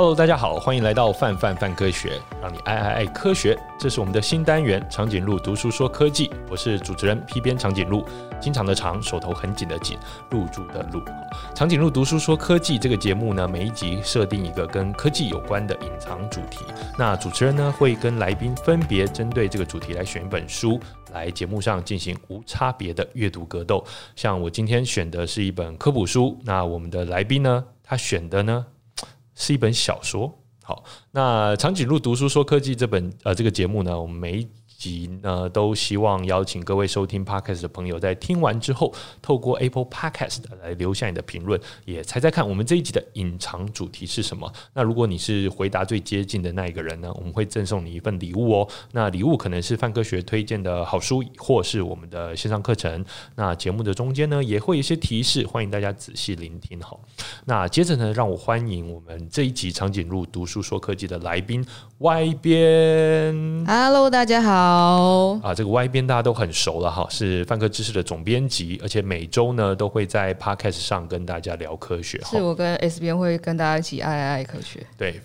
Hello，大家好，欢迎来到范范范科学，让你爱爱爱科学。这是我们的新单元长颈鹿读书说科技，我是主持人 P 编长颈鹿，经常的长，手头很紧的紧，入住的入。长颈鹿读书说科技这个节目呢，每一集设定一个跟科技有关的隐藏主题，那主持人呢会跟来宾分别针对这个主题来选一本书，来节目上进行无差别的阅读格斗。像我今天选的是一本科普书，那我们的来宾呢，他选的呢？是一本小说。好，那长颈鹿读书说科技这本呃这个节目呢，我们每集呢，都希望邀请各位收听 Podcast 的朋友，在听完之后，透过 Apple Podcast 来留下你的评论，也猜猜看我们这一集的隐藏主题是什么。那如果你是回答最接近的那一个人呢，我们会赠送你一份礼物哦。那礼物可能是范科学推荐的好书，或是我们的线上课程。那节目的中间呢，也会有一些提示，欢迎大家仔细聆听。好，那接着呢，让我欢迎我们这一集长颈鹿读书说科技的来宾 Y 编。Hello，大家好。好啊，这个 Y 编大家都很熟了哈，是泛科知识的总编辑，而且每周呢都会在 Podcast 上跟大家聊科学。是我跟 S 编会跟大家一起爱爱爱科学。对，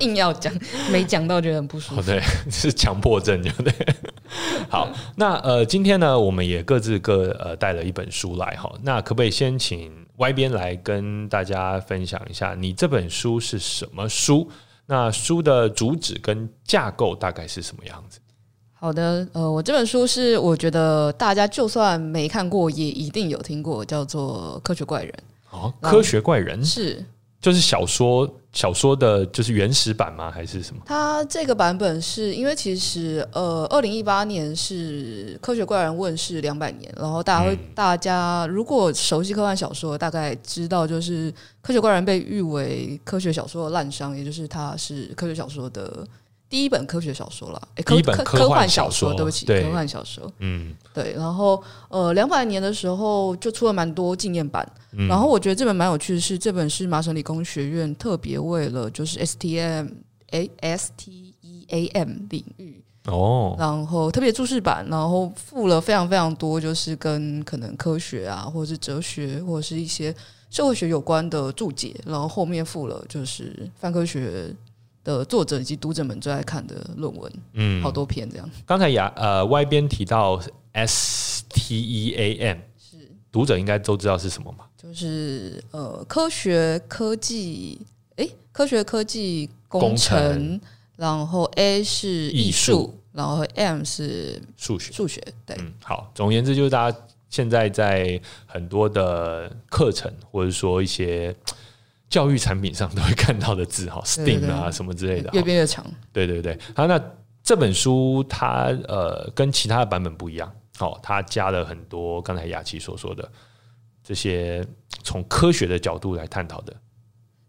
硬要讲没讲到觉得很不舒服。对，是强迫症，对不对？好，那呃，今天呢，我们也各自各呃带了一本书来哈。那可不可以先请 Y 编来跟大家分享一下，你这本书是什么书？那书的主旨跟架构大概是什么样子？好的，呃，我这本书是我觉得大家就算没看过，也一定有听过，叫做《科学怪人》。哦，科学怪人是。就是小说，小说的就是原始版吗？还是什么？它这个版本是因为其实呃，二零一八年是《科学怪人》问世两百年，然后大家会、嗯、大家如果熟悉科幻小说，大概知道就是《科学怪人》被誉为科学小说的滥觞，也就是它是科学小说的。第一本科学小说了，欸，第一本科幻小说，科幻小说，对不起，科幻小说，嗯，对。然后，呃，两百年的时候就出了蛮多纪念版，嗯。然后我觉得这本蛮有趣的是，这本是麻省理工学院特别为了就是 STEM A S T E A M 领域哦，然后特别注释版，然后附了非常非常多就是跟可能科学啊，或者是哲学，或者是一些社会学有关的注解，然后后面附了就是泛科学。的作者以及读者们最爱看的论文，嗯，好多篇这样。刚才雅呃 Y 边提到 S T E A M，是读者应该都知道是什么吗？就是呃科学科技，哎、欸，科学科技工程，工程然后 A 是艺术，然后 M 是数学，数学对、嗯。好，总而言之就是大家现在在很多的课程或者说一些。教育产品上都会看到的字哈，STEAM 啊什么之类的，越变越长。对对对，好，那这本书它呃跟其他的版本不一样，哦，它加了很多刚才雅琪所说的这些从科学的角度来探讨的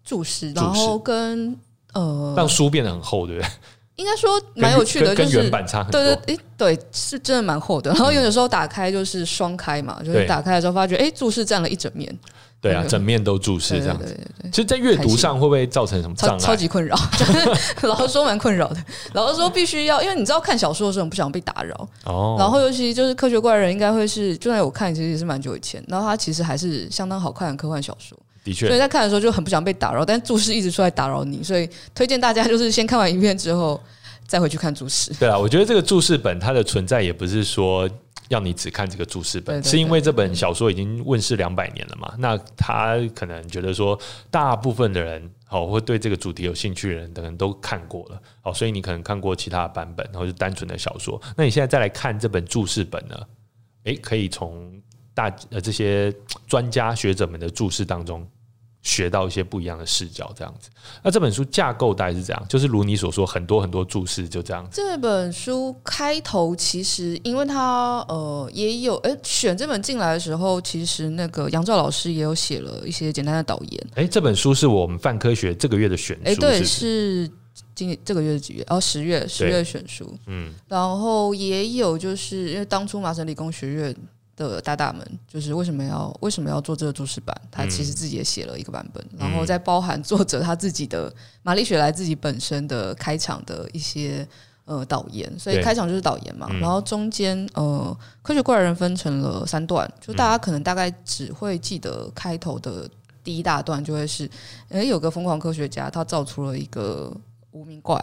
注释，然后跟呃让书变得很厚，对不对？应该说蛮有趣的，就是跟原版差很多。对对，诶，对，是真的蛮厚的。然后有的时候打开就是双开嘛，就是打开的时候发觉，哎，注释占了一整面。对啊，整面都注视这样子。其实，在阅读上会不会造成什么障碍？超级困扰，老实说蛮困扰的。老实说，必须要，因为你知道，看小说的时候，你不想被打扰。哦。然后，尤其就是科学怪人，应该会是，就算我看，其实也是蛮久以前。然后，它其实还是相当好看的科幻小说。的确，所以在看的时候就很不想被打扰，但注视一直出来打扰你，所以推荐大家就是先看完一遍之后再回去看注释。对啊，我觉得这个注释本它的存在也不是说要你只看这个注释本，是因为这本小说已经问世两百年了嘛。那他可能觉得说，大部分的人好，会对这个主题有兴趣的人，可能都看过了，好，所以你可能看过其他的版本，然后是单纯的小说。那你现在再来看这本注释本呢？诶，可以从大呃这些专家学者们的注释当中。学到一些不一样的视角，这样子。那这本书架构大概是这样，就是如你所说，很多很多注释就这样子。这本书开头其实，因为它呃也有，哎，选这本进来的时候，其实那个杨照老师也有写了一些简单的导言。哎，这本书是我们泛科学这个月的选书，哎，对，是今这个月是几月？哦，十月，十月选书。嗯，然后也有就是因为当初麻省理工学院。的大大们，就是为什么要为什么要做这个注释版？他其实自己也写了一个版本，嗯、然后再包含作者他自己的玛丽雪莱自己本身的开场的一些呃导言，所以开场就是导言嘛。然后中间呃，科学怪人分成了三段，就大家可能大概只会记得开头的第一大段就会是，诶，有个疯狂科学家，他造出了一个无名怪，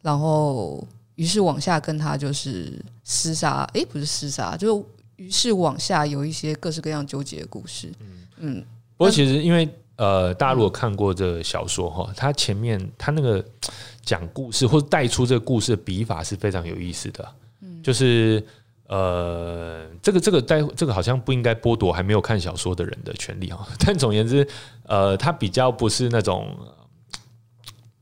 然后于是往下跟他就是厮杀，诶，不是厮杀，就于是往下有一些各式各样纠结的故事。嗯，嗯，不过其实因为呃，大家如果看过这个小说哈，它前面它那个讲故事或者带出这个故事的笔法是非常有意思的，嗯，就是。呃，这个这个带这个好像不应该剥夺还没有看小说的人的权利哈。但总而言之，呃，他比较不是那种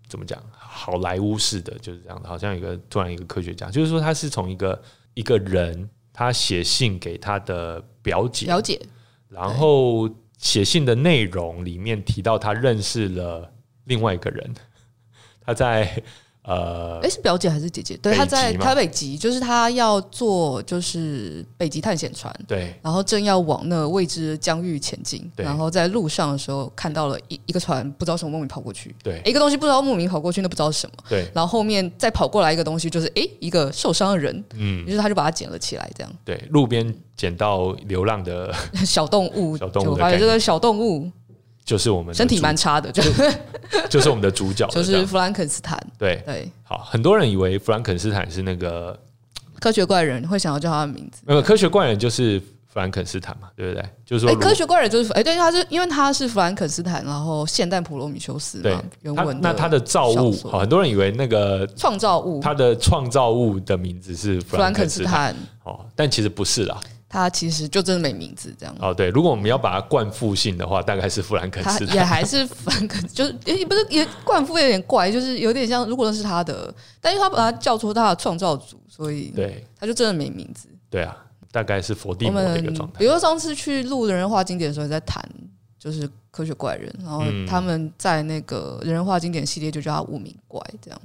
怎么讲好莱坞式的，就是这样的。好像一个突然一个科学家，就是说他是从一个一个人，他写信给他的表姐，表姐，然后写信的内容里面提到他认识了另外一个人，他在。呃，哎，是表姐还是姐姐？对，她在台北极，就是她要坐就是北极探险船，对，然后正要往那未知疆域前进，然后在路上的时候看到了一一个船，不知道什么莫名跑过去，对，一个东西不知道莫名跑过去，那不知道是什么，对，然后后面再跑过来一个东西，就是哎，一个受伤的人，嗯，于是他就把它捡了起来，这样，对，路边捡到流浪的 小动物，小动物，发现这个小动物。就是我们身体蛮差的，就就是我们的主角，就是弗兰肯斯坦。对对，好，很多人以为弗兰肯斯坦是那个科学怪人，会想要叫他的名字。没有，科学怪人就是弗兰肯斯坦嘛，对不对？就是说，科学怪人就是哎，对，他是因为他是弗兰肯斯坦，然后现代普罗米修斯嘛，原文。那他的造物，好，很多人以为那个创造物，他的创造物的名字是弗兰肯斯坦，哦，但其实不是啦。他其实就真的没名字这样哦，对，如果我们要把它冠父姓的话，大概是富兰克斯坦，也还是弗兰肯，就是也不是也冠父有点怪，就是有点像，如果那是他的，但是他把他叫出他的创造主，所以对，他就真的没名字。对啊，大概是佛地魔的一个状态。比如说上次去录人人画经典的时候，在谈就是科学怪人，然后他们在那个人人画经典系列就叫他无名怪这样。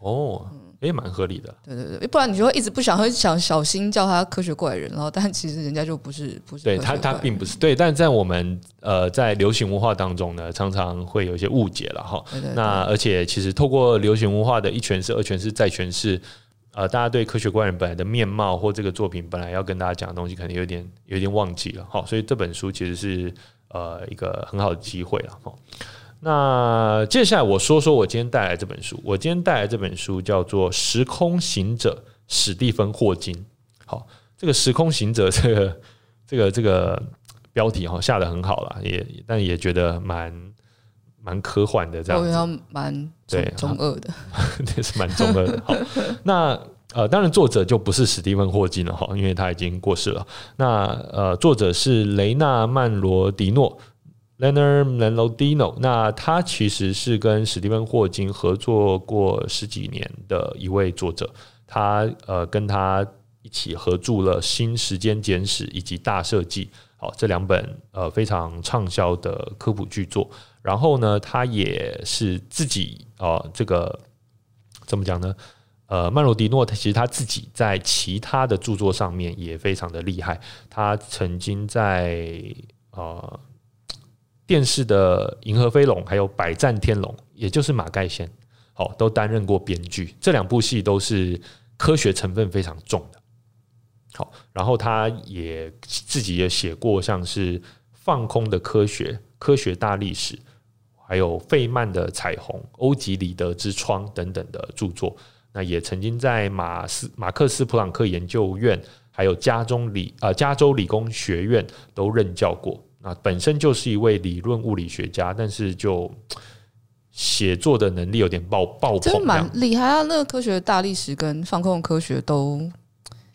哦。也蛮合理的，对对对，不然你就会一直不想会想小心叫他科学怪人，然后但其实人家就不是不是，对他他并不是对，但在我们呃在流行文化当中呢，常常会有一些误解了哈。那而且其实透过流行文化的一诠释、二诠释、再诠释，呃，大家对科学怪人本来的面貌或这个作品本来要跟大家讲的东西，可能有点有点忘记了哈。所以这本书其实是呃一个很好的机会了哈。那接下来我说说我今天带来这本书。我今天带来这本书叫做《时空行者》，史蒂芬·霍金。好，这个《时空行者》这个 这个这个标题哈下得很好了，也但也觉得蛮蛮科幻的这样子，蛮对中二的，对是蛮中二的。好，那呃当然作者就不是史蒂芬·霍金了哈，因为他已经过世了。那呃作者是雷纳曼罗迪诺。Leonard Mlodinow，那他其实是跟史蒂芬霍金合作过十几年的一位作者，他呃跟他一起合著了《新时间简史》以及《大设计》，好，这两本呃非常畅销的科普巨作。然后呢，他也是自己呃这个怎么讲呢？呃，曼罗迪诺他其实他自己在其他的著作上面也非常的厉害，他曾经在呃。电视的《银河飞龙》还有《百战天龙》，也就是马盖先，好，都担任过编剧。这两部戏都是科学成分非常重的。好，然后他也自己也写过像是《放空的科学》《科学大历史》，还有费曼的《彩虹》《欧几里得之窗》等等的著作。那也曾经在马斯马克思普朗克研究院，还有加州理呃加州理工学院都任教过。啊，本身就是一位理论物理学家，但是就写作的能力有点爆爆棚，真蛮厉害啊！那个科学大历史跟放空科学都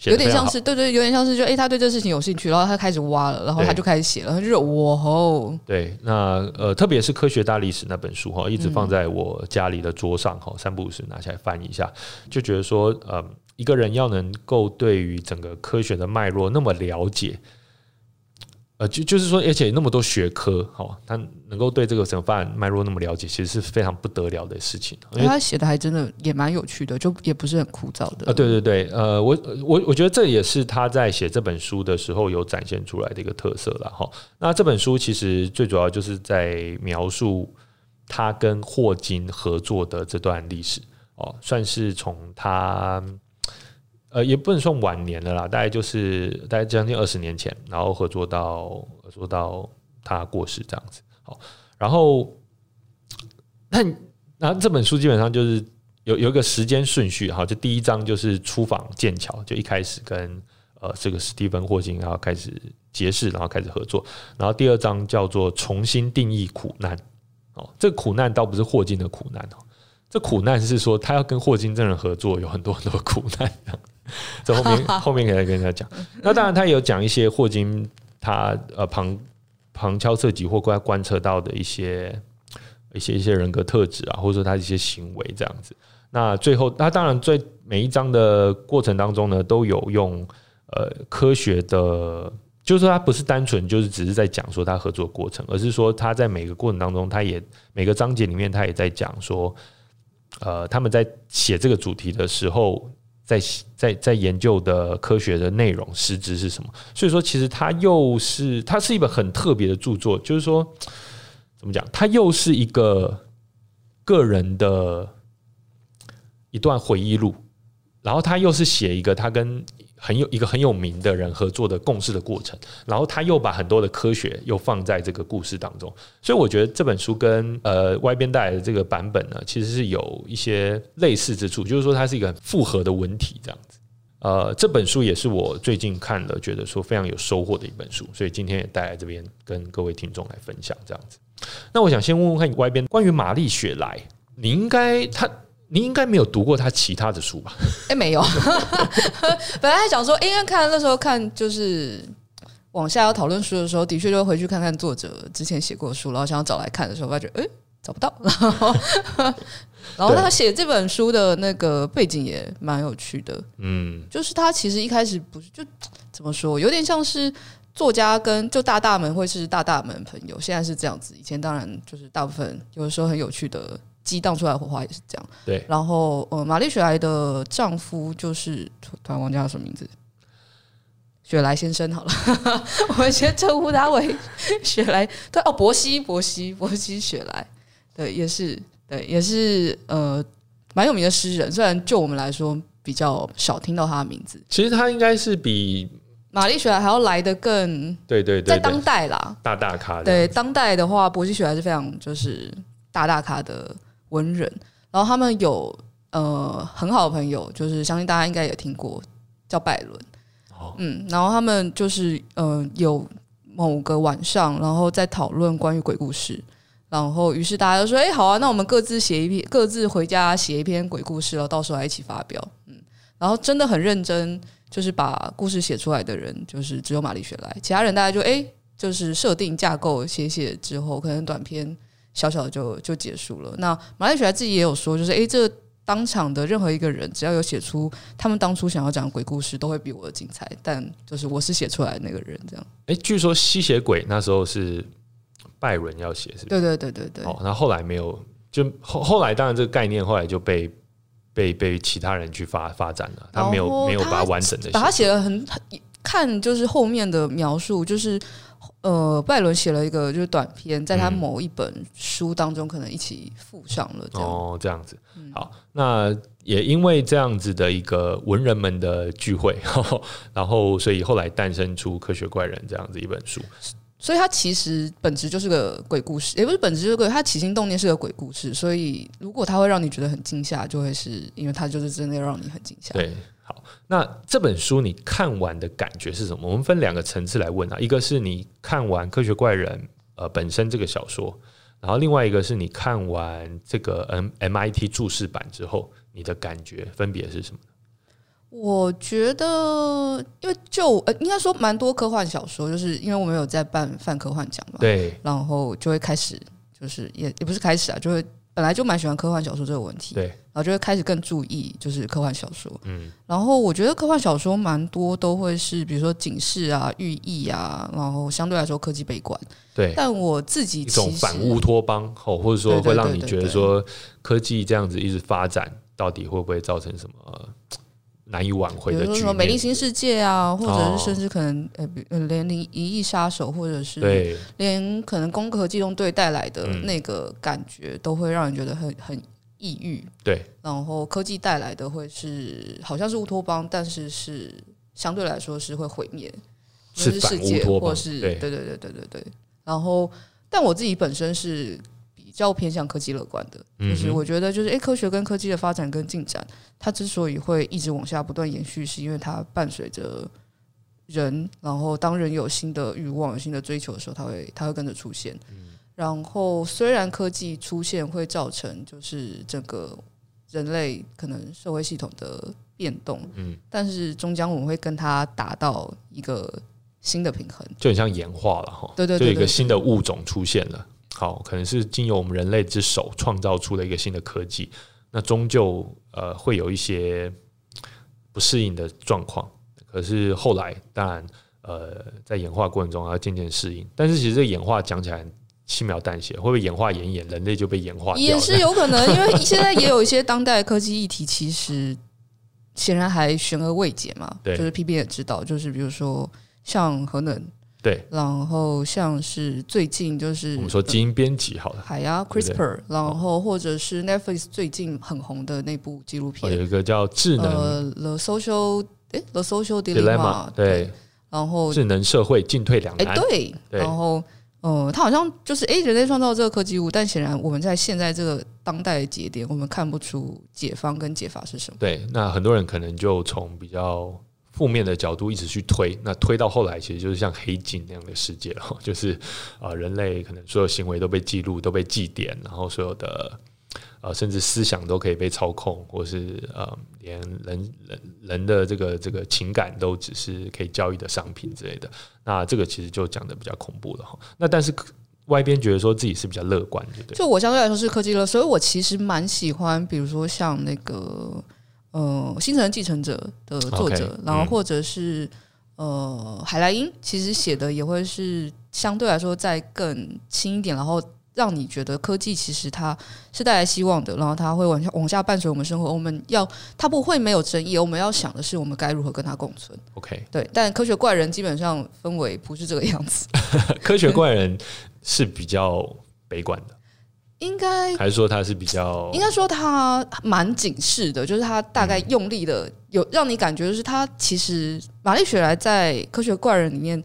有点像是，对对，有点像是就，哎、欸，他对这事情有兴趣，然后他开始挖了，然后他就开始写了，他就是哇吼！对，那呃，特别是科学大历史那本书哈，一直放在我家里的桌上哈，三不五时拿起来翻一下，就觉得说，呃，一个人要能够对于整个科学的脉络那么了解。呃，就就是说，而且那么多学科，哈，他能够对这个整个发展脉络那么了解，其实是非常不得了的事情。因为他写的还真的也蛮有趣的，就也不是很枯燥的。啊，对对对，呃，我我我觉得这也是他在写这本书的时候有展现出来的一个特色了，哈。那这本书其实最主要就是在描述他跟霍金合作的这段历史，哦，算是从他。呃，也不能算晚年的啦，大概就是大概将近二十年前，然后合作到合作到他过世这样子。好，然后，那那这本书基本上就是有有一个时间顺序哈，就第一章就是出访剑桥，就一开始跟呃这个史蒂芬霍金然后开始结识，然后开始合作。然后第二章叫做重新定义苦难哦，这苦难倒不是霍金的苦难哦，这苦难是说他要跟霍金这人合作有很多很多苦难。后面 后面可以来跟大家讲。那当然他有讲一些霍金他呃旁旁敲侧击或观观测到的一些一些一些人格特质啊，或者说他一些行为这样子。那最后他当然最每一章的过程当中呢，都有用呃科学的，就是说他不是单纯就是只是在讲说他合作过程，而是说他在每个过程当中，他也每个章节里面他也在讲说，呃他们在写这个主题的时候。在在在研究的科学的内容实质是什么？所以说，其实它又是它是一本很特别的著作，就是说，怎么讲？它又是一个个人的一段回忆录，然后他又是写一个他跟。很有一个很有名的人合作的共事的过程，然后他又把很多的科学又放在这个故事当中，所以我觉得这本书跟呃歪编带来的这个版本呢，其实是有一些类似之处，就是说它是一个复合的文体这样子。呃，这本书也是我最近看了，觉得说非常有收获的一本书，所以今天也带来这边跟各位听众来分享这样子。那我想先问问看你歪编关于玛丽雪莱，你应该他。你应该没有读过他其他的书吧？哎，没有。本来还想说，因为看那时候看就是往下要讨论书的时候，的确就回去看看作者之前写过的书，然后想要找来看的时候，发觉哎找不到。然后，然后他写这本书的那个背景也蛮有趣的。嗯，就是他其实一开始不是就怎么说，有点像是作家跟就大大们会是大大们朋友，现在是这样子。以前当然就是大部分有的时候很有趣的。激荡出来的火花也是这样。对，然后呃，玛丽雪莱的丈夫就是突然忘记叫什么名字，雪莱先生好了，我们先称呼他为雪莱。对哦，伯西，伯西，伯西雪莱，对，也是对，也是呃，蛮有名的诗人。虽然就我们来说比较少听到他的名字，其实他应该是比玛丽雪莱还要来的更对对对，在当代啦，大大咖。对，当代的话，伯西雪莱是非常就是大大咖的。文人，然后他们有呃很好的朋友，就是相信大家应该也听过，叫拜伦。哦，嗯，然后他们就是呃有某个晚上，然后在讨论关于鬼故事，然后于是大家就说：“哎，好啊，那我们各自写一篇，各自回家写一篇鬼故事，然后到时候来一起发表。”嗯，然后真的很认真，就是把故事写出来的人，就是只有玛丽雪莱，其他人大家就哎就是设定架构写写之后，可能短篇。小小的就就结束了。那马来雪莱自己也有说，就是诶，这当场的任何一个人，只要有写出他们当初想要讲的鬼故事，都会比我的精彩。但就是我是写出来的那个人，这样。诶，据说吸血鬼那时候是拜伦要写，是不是？对对对对对。哦，那后来没有，就后后来当然这个概念后来就被被被其他人去发发展了。他没有没有把它完整的，把它写的很很看，就是后面的描述就是。呃，拜伦写了一个就是短篇，在他某一本书当中可能一起附上了这样。哦，这样子。好，那也因为这样子的一个文人们的聚会，然后所以后来诞生出《科学怪人》这样子一本书。所以它其实本质就是个鬼故事，也不是本质就是鬼，它起心动念是个鬼故事。所以如果它会让你觉得很惊吓，就会是因为它就是真的让你很惊吓。对。好，那这本书你看完的感觉是什么？我们分两个层次来问啊，一个是你看完《科学怪人》呃本身这个小说，然后另外一个是你看完这个 M MIT 注释版之后，你的感觉分别是什么？我觉得，因为就呃，应该说蛮多科幻小说，就是因为我们有在办泛科幻奖嘛，对，然后就会开始，就是也也不是开始啊，就会。本来就蛮喜欢科幻小说这个问题，对，然后就会开始更注意就是科幻小说，嗯，然后我觉得科幻小说蛮多都会是比如说警示啊、寓意啊，然后相对来说科技悲观，对，但我自己一种反乌托邦，哦，或者说会让你觉得说科技这样子一直发展，到底会不会造成什么？难以挽回的，比如说什么《美丽新世界》啊，或者是甚至可能呃呃，连《一亿杀手》，或者是连可能《攻壳机动队》带来的那个感觉，都会让人觉得很很抑郁。对，然后科技带来的会是好像是乌托邦，但是是相对来说是会毁灭，是世界，或是对。对对对对对。然后但我自己本身是比较偏向科技乐观的，就是我觉得就是诶，科学跟科技的发展跟进展，它之所以会一直往下不断延续，是因为它伴随着人，然后当人有新的欲望、有新的追求的时候，它会它会跟着出现。然后虽然科技出现会造成就是整个人类可能社会系统的变动，嗯，但是终将我们会跟它达到一个。新的平衡就很像演化了哈，对对，就一个新的物种出现了。好，可能是经由我们人类之手创造出了一个新的科技，那终究呃会有一些不适应的状况。可是后来当然呃在演化过程中要渐渐适应，但是其实这个演化讲起来轻描淡写，会不会演化演演人类就被演化掉？也是有可能，因为现在也有一些当代科技议题，其实显然还悬而未解嘛。对，就是 P B 也知道，就是比如说。像核能，对，然后像是最近就是我们说基因编辑，好了，海呀，CRISPR，然后或者是 Netflix 最近很红的那部纪录片，有一个叫智能呃 The Social，诶，The Social Dilemma，对，然后智能社会进退两难，对，然后呃，它好像就是诶，人类创造这个科技物，但显然我们在现在这个当代的节点，我们看不出解方跟解法是什么。对，那很多人可能就从比较。负面的角度一直去推，那推到后来，其实就是像黑镜那样的世界了，就是啊，人类可能所有行为都被记录、都被记点，然后所有的呃，甚至思想都可以被操控，或是呃，连人人人的这个这个情感都只是可以交易的商品之类的。那这个其实就讲得比较恐怖了哈。那但是外边觉得说自己是比较乐观，的对？就我相对来说是科技乐，所以我其实蛮喜欢，比如说像那个。呃，星辰继承者的作者，okay, 然后或者是、嗯、呃海莱因，其实写的也会是相对来说再更轻一点，然后让你觉得科技其实它是带来希望的，然后它会往下往下伴随我们生活。我们要它不会没有争议，我们要想的是我们该如何跟它共存。OK，对，但科学怪人基本上氛围不是这个样子。科学怪人是比较悲观的。应该还是说他是比较，应该说他蛮警示的，就是他大概用力的有让你感觉，就是他其实玛丽雪莱在《科学怪人》里面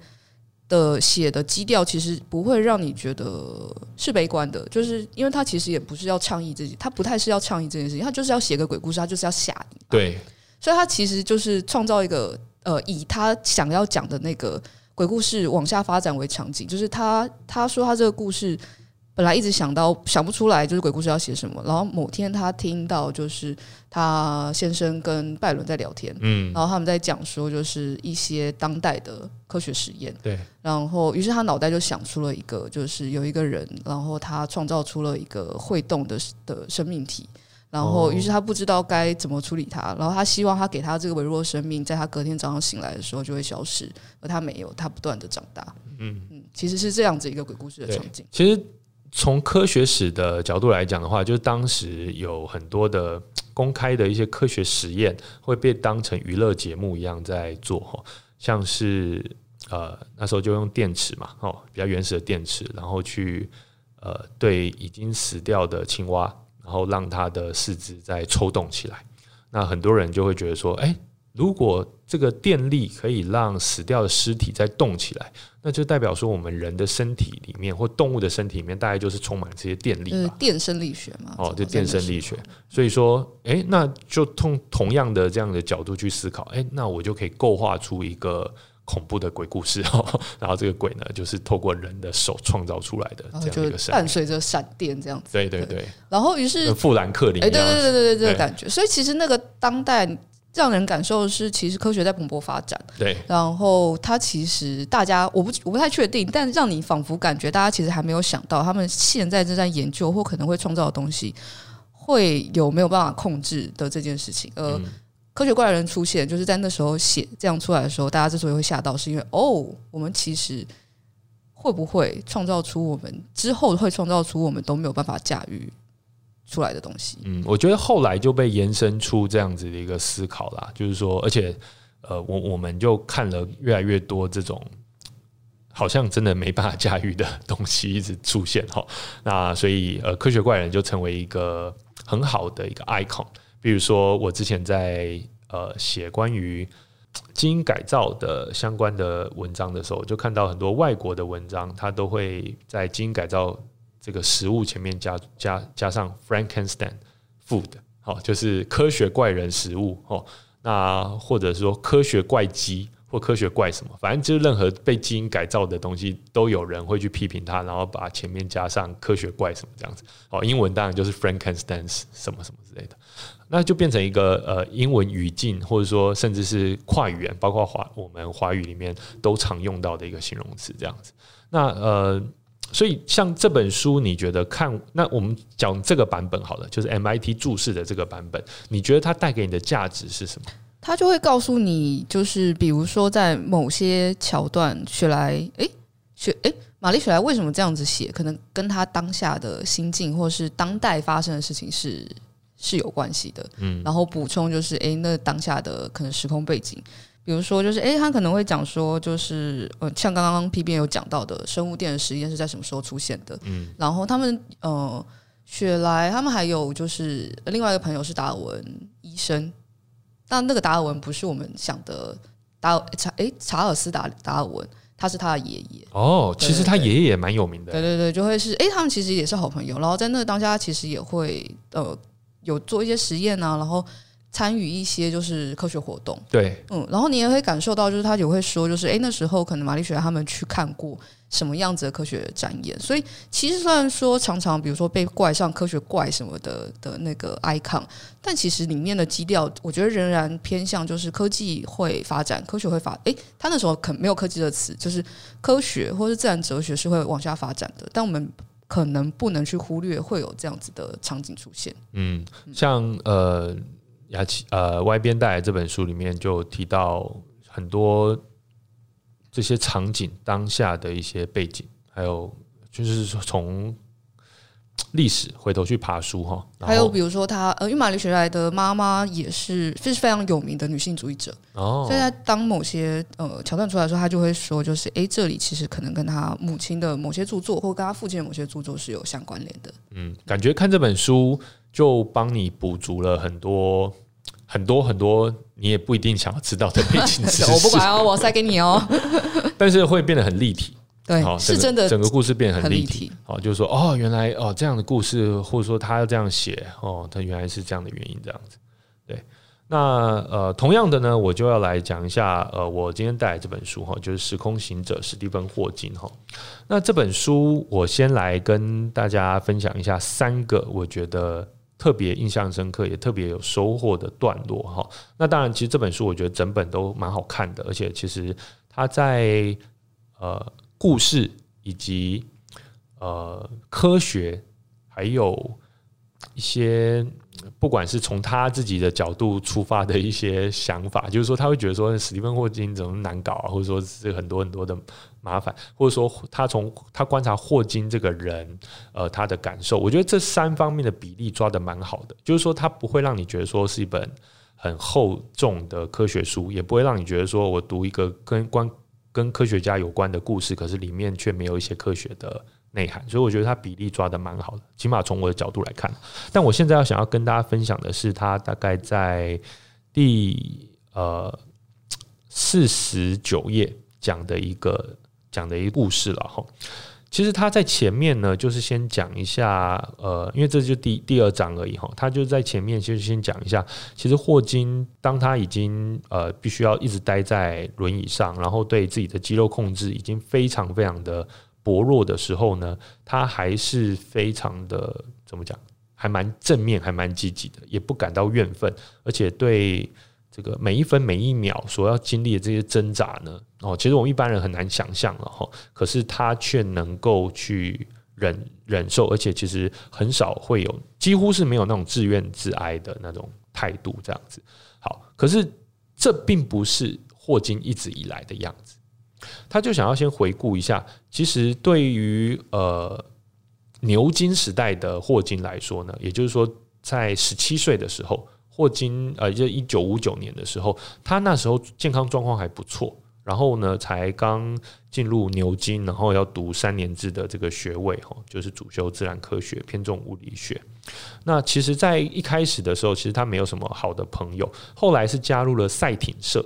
的写的基调，其实不会让你觉得是悲观的，就是因为他其实也不是要倡议自己，他不太是要倡议这件事情，他就是要写个鬼故事，他就是要吓你。对，所以他其实就是创造一个呃，以他想要讲的那个鬼故事往下发展为场景，就是他他说他这个故事。本来一直想到想不出来，就是鬼故事要写什么。然后某天他听到，就是他先生跟拜伦在聊天，嗯，然后他们在讲说，就是一些当代的科学实验，对。然后于是他脑袋就想出了一个，就是有一个人，然后他创造出了一个会动的的生命体，然后于是他不知道该怎么处理它，然后他希望他给他这个微弱生命，在他隔天早上醒来的时候就会消失，而他没有，他不断的长大，嗯嗯，其实是这样子一个鬼故事的场景，其实。从科学史的角度来讲的话，就是当时有很多的公开的一些科学实验会被当成娱乐节目一样在做，像是呃那时候就用电池嘛，哦比较原始的电池，然后去呃对已经死掉的青蛙，然后让它的四肢再抽动起来，那很多人就会觉得说，哎。如果这个电力可以让死掉的尸体再动起来，那就代表说我们人的身体里面或动物的身体里面大概就是充满这些电力，就是电生力学嘛。哦，就电生力学。所以说，哎，那就从同样的这样的角度去思考，哎，那我就可以构画出一个恐怖的鬼故事哦。然后这个鬼呢，就是透过人的手创造出来的这样一个伴随着闪电这样子。对对对。然后于是富兰克林，哎，对对对对对，这个感觉。所以其实那个当代。让人感受的是，其实科学在蓬勃发展。对，然后它其实大家我不我不太确定，但让你仿佛感觉大家其实还没有想到，他们现在正在研究或可能会创造的东西，会有没有办法控制的这件事情。而科学怪人出现，就是在那时候写这样出来的时候，大家之所以会吓到，是因为哦，我们其实会不会创造出我们之后会创造出我们都没有办法驾驭。出来的东西，嗯，我觉得后来就被延伸出这样子的一个思考啦，就是说，而且，呃，我我们就看了越来越多这种好像真的没办法驾驭的东西一直出现哈，那所以呃，科学怪人就成为一个很好的一个 icon。比如说，我之前在呃写关于基因改造的相关的文章的时候，就看到很多外国的文章，它都会在基因改造这个食物前面加加加上 Frankenstein food，好，就是科学怪人食物，哦，那或者说科学怪鸡。或科学怪什么，反正就是任何被基因改造的东西，都有人会去批评它，然后把前面加上科学怪什么这样子。哦，英文当然就是 Frankenstein 什么什么之类的，那就变成一个呃英文语境，或者说甚至是跨语言，包括华我们华语里面都常用到的一个形容词这样子。那呃，所以像这本书，你觉得看那我们讲这个版本好了，就是 MIT 注释的这个版本，你觉得它带给你的价值是什么？它就会告诉你，就是比如说在某些桥段，雪莱，诶，雪，诶，玛丽雪莱为什么这样子写？可能跟他当下的心境，或是当代发生的事情是是有关系的。嗯，然后补充就是，诶，那当下的可能时空背景，比如说就是，诶，他可能会讲说，就是呃，像刚刚 P B 有讲到的生物电的实验是在什么时候出现的？嗯，然后他们呃，雪莱他们还有就是另外一个朋友是达尔文医生。但那个达尔文不是我们想的达尔查诶查尔斯达达尔文，他是他的爷爷哦。其实他爷爷也蛮有名的。对对对，就会是诶，他们其实也是好朋友。然后在那个当下，其实也会呃有做一些实验啊，然后参与一些就是科学活动。对，嗯，然后你也会感受到，就是他也会说，就是哎那时候可能玛丽雪莱他们去看过。什么样子的科学展演？所以其实虽然说常常比如说被怪上科学怪什么的的那个 icon，但其实里面的基调，我觉得仍然偏向就是科技会发展，科学会发。哎，他那时候可没有科技的词，就是科学或是自然哲学是会往下发展的。但我们可能不能去忽略会有这样子的场景出现。嗯，像呃雅琪呃歪边带来这本书里面就提到很多。这些场景当下的一些背景，还有就是说从历史回头去爬书哈。还有比如说他呃，因为玛丽雪莱的妈妈也是是非常有名的女性主义者哦。所以在当某些呃桥段出来的时候，他就会说，就是哎，这里其实可能跟他母亲的某些著作，或跟他父亲的某些著作是有相关联的。嗯，感觉看这本书就帮你补足了很多。很多很多，你也不一定想要知道的背景知识，我不管哦，我塞给你哦。但是会变得很立体，对，是真的，整个故事变得很立体。好，就是说，哦，原来哦这样的故事，或者说他要这样写，哦，他原来是这样的原因，这样子。对，那呃，同样的呢，我就要来讲一下，呃，我今天带来这本书哈，就是《时空行者》史蒂芬霍金哈。那这本书，我先来跟大家分享一下三个，我觉得。特别印象深刻，也特别有收获的段落哈。那当然，其实这本书我觉得整本都蛮好看的，而且其实它在呃故事以及呃科学，还有一些不管是从他自己的角度出发的一些想法，就是说他会觉得说史蒂芬霍金怎么难搞啊，或者说是很多很多的。麻烦，或者说他从他观察霍金这个人，呃，他的感受，我觉得这三方面的比例抓得蛮好的。就是说，他不会让你觉得说是一本很厚重的科学书，也不会让你觉得说我读一个跟关跟科学家有关的故事，可是里面却没有一些科学的内涵。所以我觉得他比例抓得蛮好的，起码从我的角度来看。但我现在要想要跟大家分享的是，他大概在第呃四十九页讲的一个。讲的一个故事了哈，其实他在前面呢，就是先讲一下，呃，因为这就第第二章而已哈，他就在前面就先讲一下，其实霍金当他已经呃必须要一直待在轮椅上，然后对自己的肌肉控制已经非常非常的薄弱的时候呢，他还是非常的怎么讲，还蛮正面，还蛮积极的，也不感到怨愤，而且对。这个每一分每一秒所要经历的这些挣扎呢，哦，其实我们一般人很难想象了哈。可是他却能够去忍忍受，而且其实很少会有，几乎是没有那种自怨自哀的那种态度这样子。好，可是这并不是霍金一直以来的样子。他就想要先回顾一下，其实对于呃牛津时代的霍金来说呢，也就是说在十七岁的时候。霍金，呃，就一九五九年的时候，他那时候健康状况还不错，然后呢，才刚进入牛津，然后要读三年制的这个学位，哈，就是主修自然科学，偏重物理学。那其实，在一开始的时候，其实他没有什么好的朋友，后来是加入了赛艇社，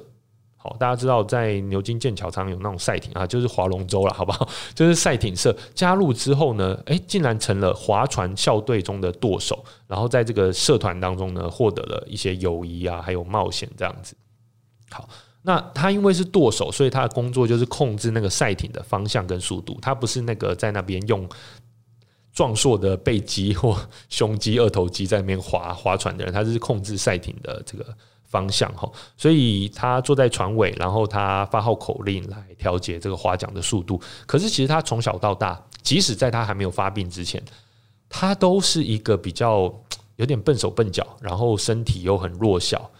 大家知道在牛津剑桥常有那种赛艇啊，就是划龙舟了，好不好？就是赛艇社加入之后呢，诶，竟然成了划船校队中的舵手，然后在这个社团当中呢，获得了一些友谊啊，还有冒险这样子。好，那他因为是舵手，所以他的工作就是控制那个赛艇的方向跟速度，他不是那个在那边用壮硕的背肌或胸肌、二头肌在那边划划船的人，他是控制赛艇的这个。方向哈，所以他坐在船尾，然后他发号口令来调节这个划桨的速度。可是其实他从小到大，即使在他还没有发病之前，他都是一个比较有点笨手笨脚，然后身体又很弱小，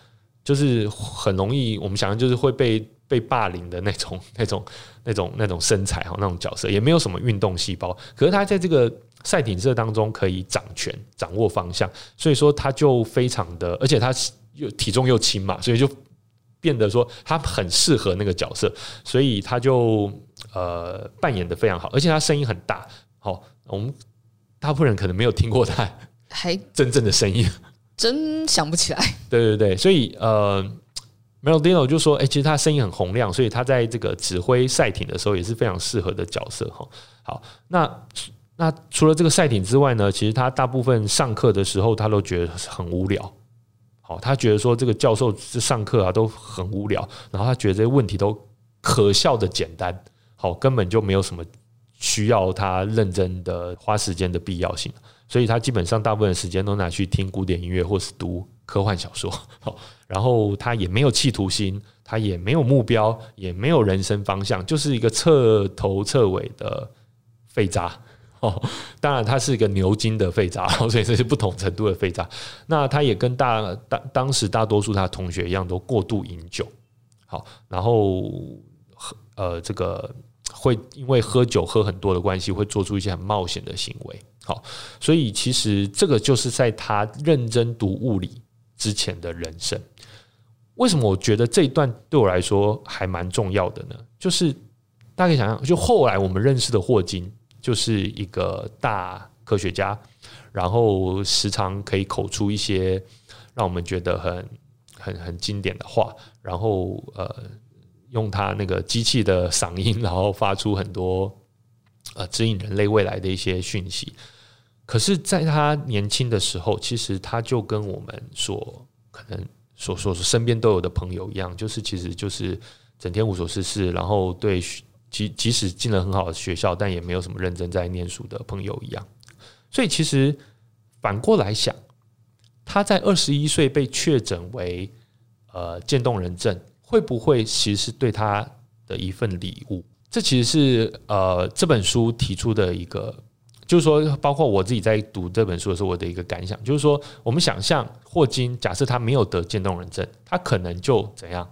就是很容易我们想象就是会被被霸凌的那种、那种、那种、那种身材哈，那种角色，也没有什么运动细胞。可是他在这个赛艇社当中可以掌权、掌握方向，所以说他就非常的，而且他。又体重又轻嘛，所以就变得说他很适合那个角色，所以他就呃扮演的非常好，而且他声音很大。好，我们大部分人可能没有听过他还 真正的声音，真想不起来。对对对，所以呃，Maldonado 就说，哎、欸，其实他声音很洪亮，所以他在这个指挥赛艇的时候也是非常适合的角色。哈，好，那那除了这个赛艇之外呢，其实他大部分上课的时候，他都觉得很无聊。好，他觉得说这个教授上课啊都很无聊，然后他觉得这些问题都可笑的简单，好，根本就没有什么需要他认真的花时间的必要性，所以他基本上大部分时间都拿去听古典音乐或是读科幻小说，好，然后他也没有企图心，他也没有目标，也没有人生方向，就是一个彻头彻尾的废渣。哦，当然他是一个牛津的废渣，所以这是不同程度的废渣。那他也跟大当当时大多数他同学一样，都过度饮酒。好，然后喝呃，这个会因为喝酒喝很多的关系，会做出一些很冒险的行为。好，所以其实这个就是在他认真读物理之前的人生。为什么我觉得这一段对我来说还蛮重要的呢？就是大家可以想象，就后来我们认识的霍金。就是一个大科学家，然后时常可以口出一些让我们觉得很很很经典的话，然后呃，用他那个机器的嗓音，然后发出很多呃指引人类未来的一些讯息。可是，在他年轻的时候，其实他就跟我们所可能所说说身边都有的朋友一样，就是其实就是整天无所事事，然后对。即即使进了很好的学校，但也没有什么认真在念书的朋友一样。所以其实反过来想，他在二十一岁被确诊为呃渐冻人症，会不会其实是对他的一份礼物？这其实是呃这本书提出的一个，就是说，包括我自己在读这本书的时候，我的一个感想，就是说，我们想象霍金，假设他没有得渐冻人症，他可能就怎样？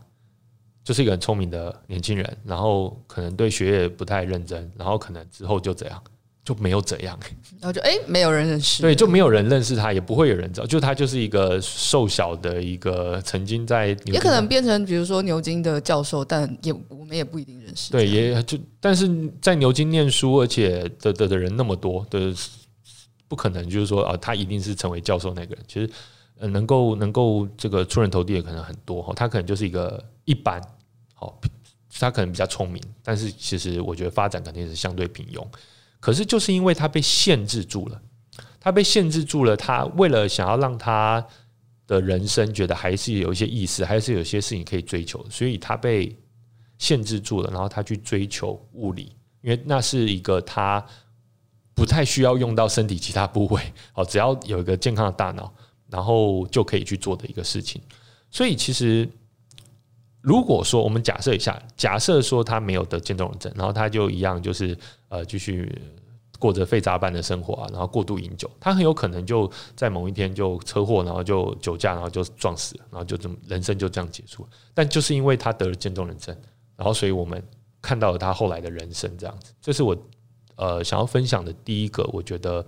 就是一个很聪明的年轻人，然后可能对学业不太认真，然后可能之后就这样，就没有怎样，然后就哎、欸，没有人认识，对，就没有人认识他，也不会有人知道，就他就是一个瘦小的一个曾经在，也可能变成比如说牛津的教授，但也我们也不一定认识，对，也就但是在牛津念书，而且的的的人那么多，的不可能就是说啊，他一定是成为教授那个人，其实呃，能够能够这个出人头地的可能很多哈，他可能就是一个一般。他可能比较聪明，但是其实我觉得发展肯定是相对平庸。可是就是因为他被限制住了，他被限制住了，他为了想要让他的人生觉得还是有一些意思，还是有些事情可以追求，所以他被限制住了。然后他去追求物理，因为那是一个他不太需要用到身体其他部位，好，只要有一个健康的大脑，然后就可以去做的一个事情。所以其实。如果说我们假设一下，假设说他没有得渐冻人症，然后他就一样就是呃继续过着废渣般的生活啊，然后过度饮酒，他很有可能就在某一天就车祸，然后就酒驾，然后就撞死了，然后就这么人生就这样结束。但就是因为他得了渐冻人症，然后所以我们看到了他后来的人生这样子。这是我呃想要分享的第一个，我觉得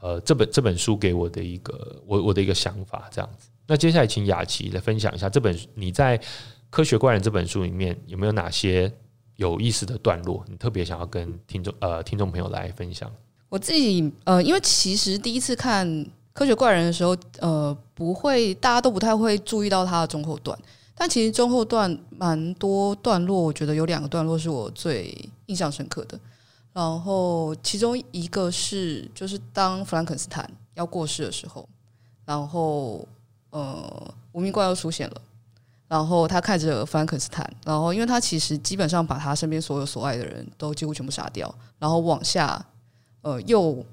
呃这本这本书给我的一个我我的一个想法这样子。那接下来请雅琪来分享一下这本你在。《科学怪人》这本书里面有没有哪些有意思的段落？你特别想要跟听众呃听众朋友来分享？我自己呃，因为其实第一次看《科学怪人》的时候，呃，不会大家都不太会注意到它的中后段，但其实中后段蛮多段落，我觉得有两个段落是我最印象深刻的。然后其中一个是，就是当弗兰肯斯坦要过世的时候，然后呃，无名怪又出现了。然后他看着弗兰肯斯坦，然后因为他其实基本上把他身边所有所爱的人都几乎全部杀掉，然后往下，呃，又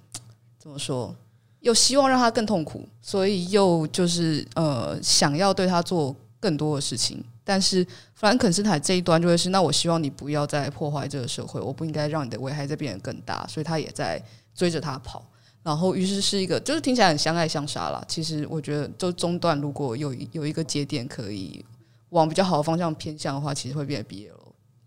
怎么说？又希望让他更痛苦，所以又就是呃，想要对他做更多的事情。但是弗兰肯斯坦这一端就会是，那我希望你不要再破坏这个社会，我不应该让你的危害再变得更大，所以他也在追着他跑。然后于是是一个，就是听起来很相爱相杀啦。其实我觉得，就中段如果有有一个节点可以。往比较好的方向偏向的话，其实会变得 BL。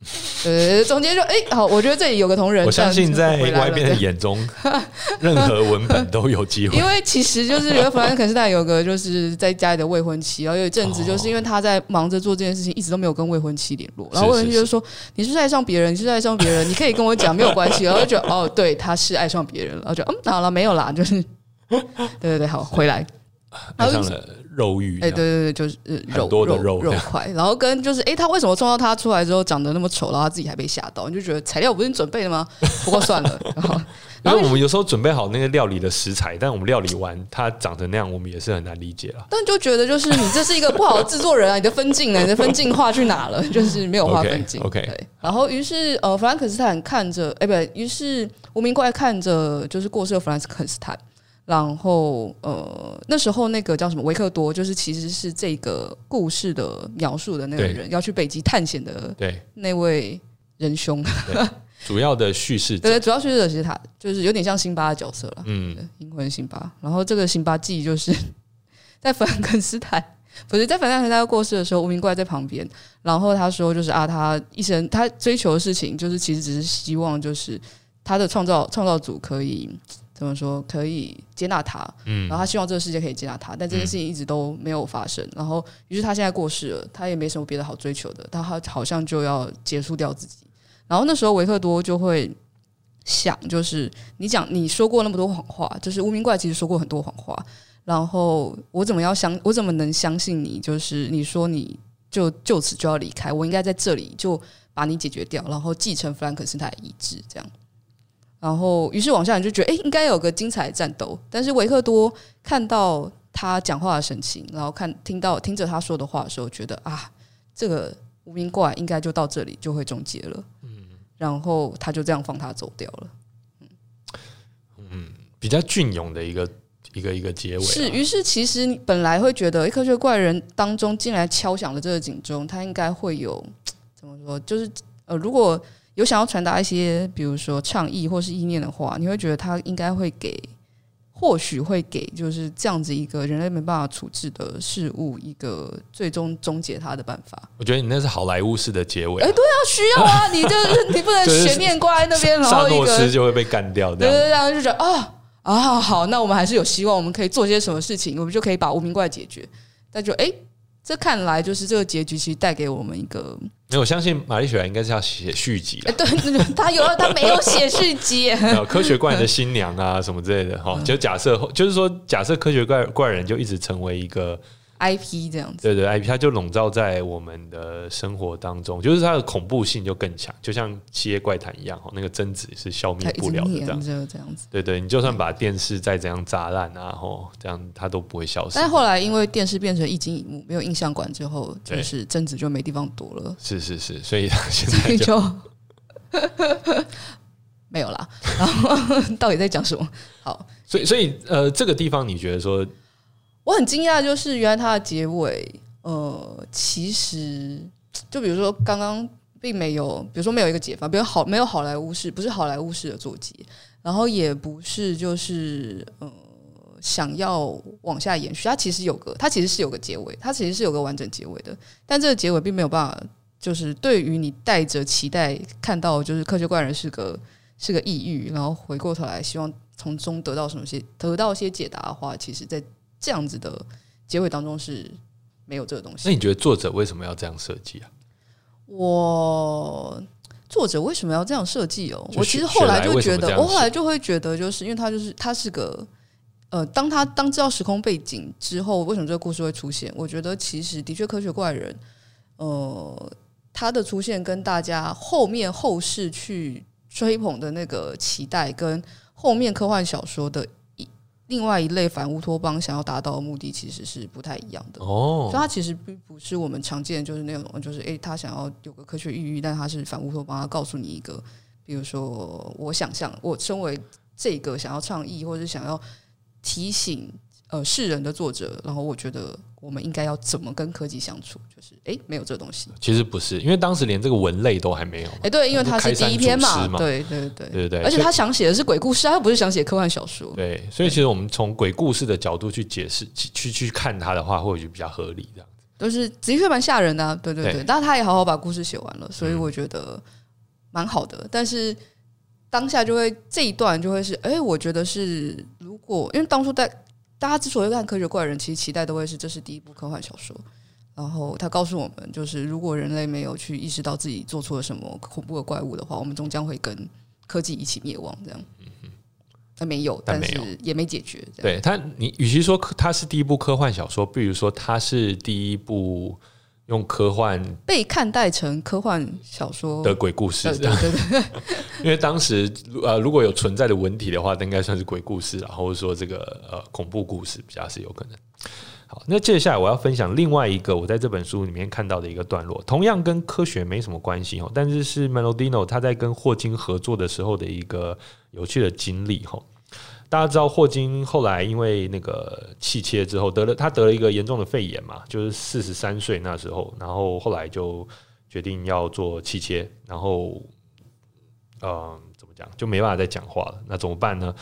呃，中间就哎、欸，好，我觉得这里有个同仁，我相信在外边的眼中，任何文本都有机会。因为其实就是弗兰肯斯坦有个就是在家里的未婚妻，然后有一阵子就是因为他在忙着做这件事情，一直都没有跟未婚妻联络。然后未婚妻就说：“你是不是爱上别人？你是不是爱上别人？你可以跟我讲，没有关系。”然后就哦，对，他是爱上别人了。然后就嗯，好了，没有啦，就是对对对，好，回来。爱上了。肉欲，哎，对对对，就是肉多的肉肉块，然后跟就是，哎，他为什么创造他出来之后长得那么丑，然后他自己还被吓到？你就觉得材料不是你准备的吗？不过算了，然后，然后我们有时候准备好那个料理的食材，但我们料理完它长成那样，我们也是很难理解了。但就觉得就是你这是一个不好的制作人啊，你的分镜呢？你的分镜画去哪了？就是没有画分镜。OK，对。然后于是呃，弗兰肯斯坦看着，哎，不对，于是无名怪看着就是过世的弗兰肯斯坦。然后，呃，那时候那个叫什么维克多，就是其实是这个故事的描述的那个人，要去北极探险的对。那位仁兄，主要的叙事者，对，主要叙事者其实他就是有点像辛巴的角色了，嗯，银魂辛巴。然后这个辛巴记就是 在弗兰肯斯坦，不是在弗兰肯斯坦过世的时候，无名怪在旁边，然后他说就是啊，他一生他追求的事情，就是其实只是希望就是他的创造创造组可以。怎么说可以接纳他？嗯，然后他希望这个世界可以接纳他，但这件事情一直都没有发生。然后，于是他现在过世了，他也没什么别的好追求的，他好像就要结束掉自己。然后那时候维克多就会想，就是你讲你说过那么多谎话，就是无名怪其实说过很多谎话。然后我怎么要相？我怎么能相信你？就是你说你就就此就要离开，我应该在这里就把你解决掉，然后继承弗兰肯斯坦的遗志，这样。然后，于是往下你就觉得，哎，应该有个精彩的战斗。但是维克多看到他讲话的神情，然后看听到听着他说的话的时候，觉得啊，这个无名怪应该就到这里就会终结了。嗯，然后他就这样放他走掉了。嗯，嗯，比较隽永的一个一个一个结尾啊。是，于是其实你本来会觉得，科学怪人当中竟然敲响了这个警钟，他应该会有怎么说？就是呃，如果。有想要传达一些，比如说倡议或是意念的话，你会觉得他应该会给，或许会给，就是这样子一个人类没办法处置的事物，一个最终终结它的办法。我觉得你那是好莱坞式的结尾。哎，对啊，需要啊，你就是你不能悬念挂在那边，然后一个萨诺斯就会被干掉。对 对对，然后就觉得啊啊，好，那我们还是有希望，我们可以做些什么事情，我们就可以把无名怪解决。但就哎。这看来就是这个结局，其实带给我们一个。没有，我相信玛丽雪莱应该是要写续集了。对，他有，他没有写续集。科学怪人的新娘啊，什么之类的哈。就假设，就是说，假设科学怪怪人就一直成为一个。IP 这样子，对对，IP 它就笼罩在我们的生活当中，就是它的恐怖性就更强，就像《七夜怪谈》一样，哈，那个贞子是消灭不了的这样子，这样子，对对，你就算把电视再怎样砸烂啊，吼，这样它都不会消失。但后来因为电视变成一镜一幕，没有印象馆之后，就是贞子就没地方躲了。是是是，所以他 现在就，就没有啦。然后 到底在讲什么？好，所以所以呃，这个地方你觉得说？我很惊讶，就是原来它的结尾，呃，其实就比如说刚刚并没有，比如说没有一个解放，比如好没有好莱坞式，不是好莱坞式的做结，然后也不是就是呃想要往下延续，它其实有个，它其实是有个结尾，它其实是有个完整结尾的，但这个结尾并没有办法，就是对于你带着期待看到，就是科学怪人是个 是个抑郁，然后回过头来希望从中得到什么些得到一些解答的话，其实在。这样子的结尾当中是没有这个东西。那你觉得作者为什么要这样设计啊？我作者为什么要这样设计哦？我其实后来就觉得，我后来就会觉得，就是因为他就是他是个呃，当他当知道时空背景之后，为什么这个故事会出现？我觉得其实的确科学怪人呃，他的出现跟大家后面后世去追捧的那个期待，跟后面科幻小说的一另外一类反乌托邦想要达到的目的，其实是不太一样的。哦，所以它其实并不是我们常见，就是那种，就是诶，他想要有个科学寓意，但他是反乌托邦，他告诉你一个，比如说，我想象，我身为这个想要倡议或者想要提醒。呃，世人的作者，然后我觉得我们应该要怎么跟科技相处？就是哎，没有这东西。其实不是，因为当时连这个文类都还没有。哎，对，因为他是第一篇嘛，对对对对对。而且他想写的是鬼故事，他又不是想写科幻小说。对，所以其实我们从鬼故事的角度去解释、去去看他的话，或许比较合理。这样子都是的确蛮吓人的、啊，对对对。但是他也好好把故事写完了，所以我觉得蛮好的。但是当下就会这一段就会是，哎，我觉得是如果因为当初在。大家之所以看《科学怪人》，其实期待都会是这是第一部科幻小说。然后他告诉我们，就是如果人类没有去意识到自己做错了什么恐怖的怪物的话，我们终将会跟科技一起灭亡。这样，嗯嗯，他没有，但是也没解决。对他，你与其说他是第一部科幻小说，不如说他是第一部。用科幻被看待成科幻小说的鬼故事，对对对，因为当时呃如果有存在的文体的话，那应该算是鬼故事，然后说这个呃恐怖故事比较是有可能。好，那接下来我要分享另外一个我在这本书里面看到的一个段落，同样跟科学没什么关系哦，但是是 Melodino 他在跟霍金合作的时候的一个有趣的经历哈。大家知道霍金后来因为那个气切之后得了，他得了一个严重的肺炎嘛，就是四十三岁那时候，然后后来就决定要做气切，然后，呃，怎么讲就没办法再讲话了，那怎么办呢？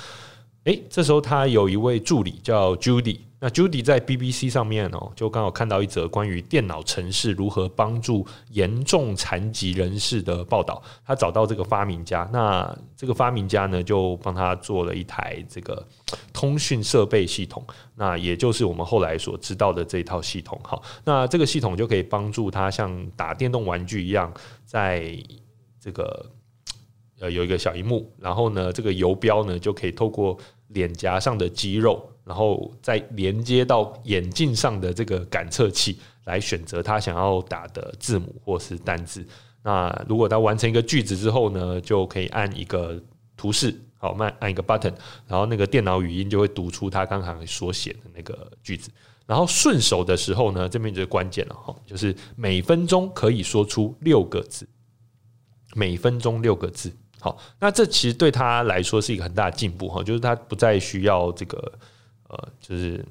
诶，这时候他有一位助理叫 Judy。那 Judy 在 BBC 上面哦，就刚好看到一则关于电脑城市如何帮助严重残疾人士的报道。他找到这个发明家，那这个发明家呢，就帮他做了一台这个通讯设备系统，那也就是我们后来所知道的这一套系统。好，那这个系统就可以帮助他像打电动玩具一样，在这个呃有一个小荧幕，然后呢，这个游标呢就可以透过脸颊上的肌肉。然后再连接到眼镜上的这个感测器，来选择他想要打的字母或是单字。那如果他完成一个句子之后呢，就可以按一个图示，好，慢按一个 button，然后那个电脑语音就会读出他刚刚所写的那个句子。然后顺手的时候呢，这边就是关键了哈，就是每分钟可以说出六个字，每分钟六个字。好，那这其实对他来说是一个很大的进步哈，就是他不再需要这个。呃，就是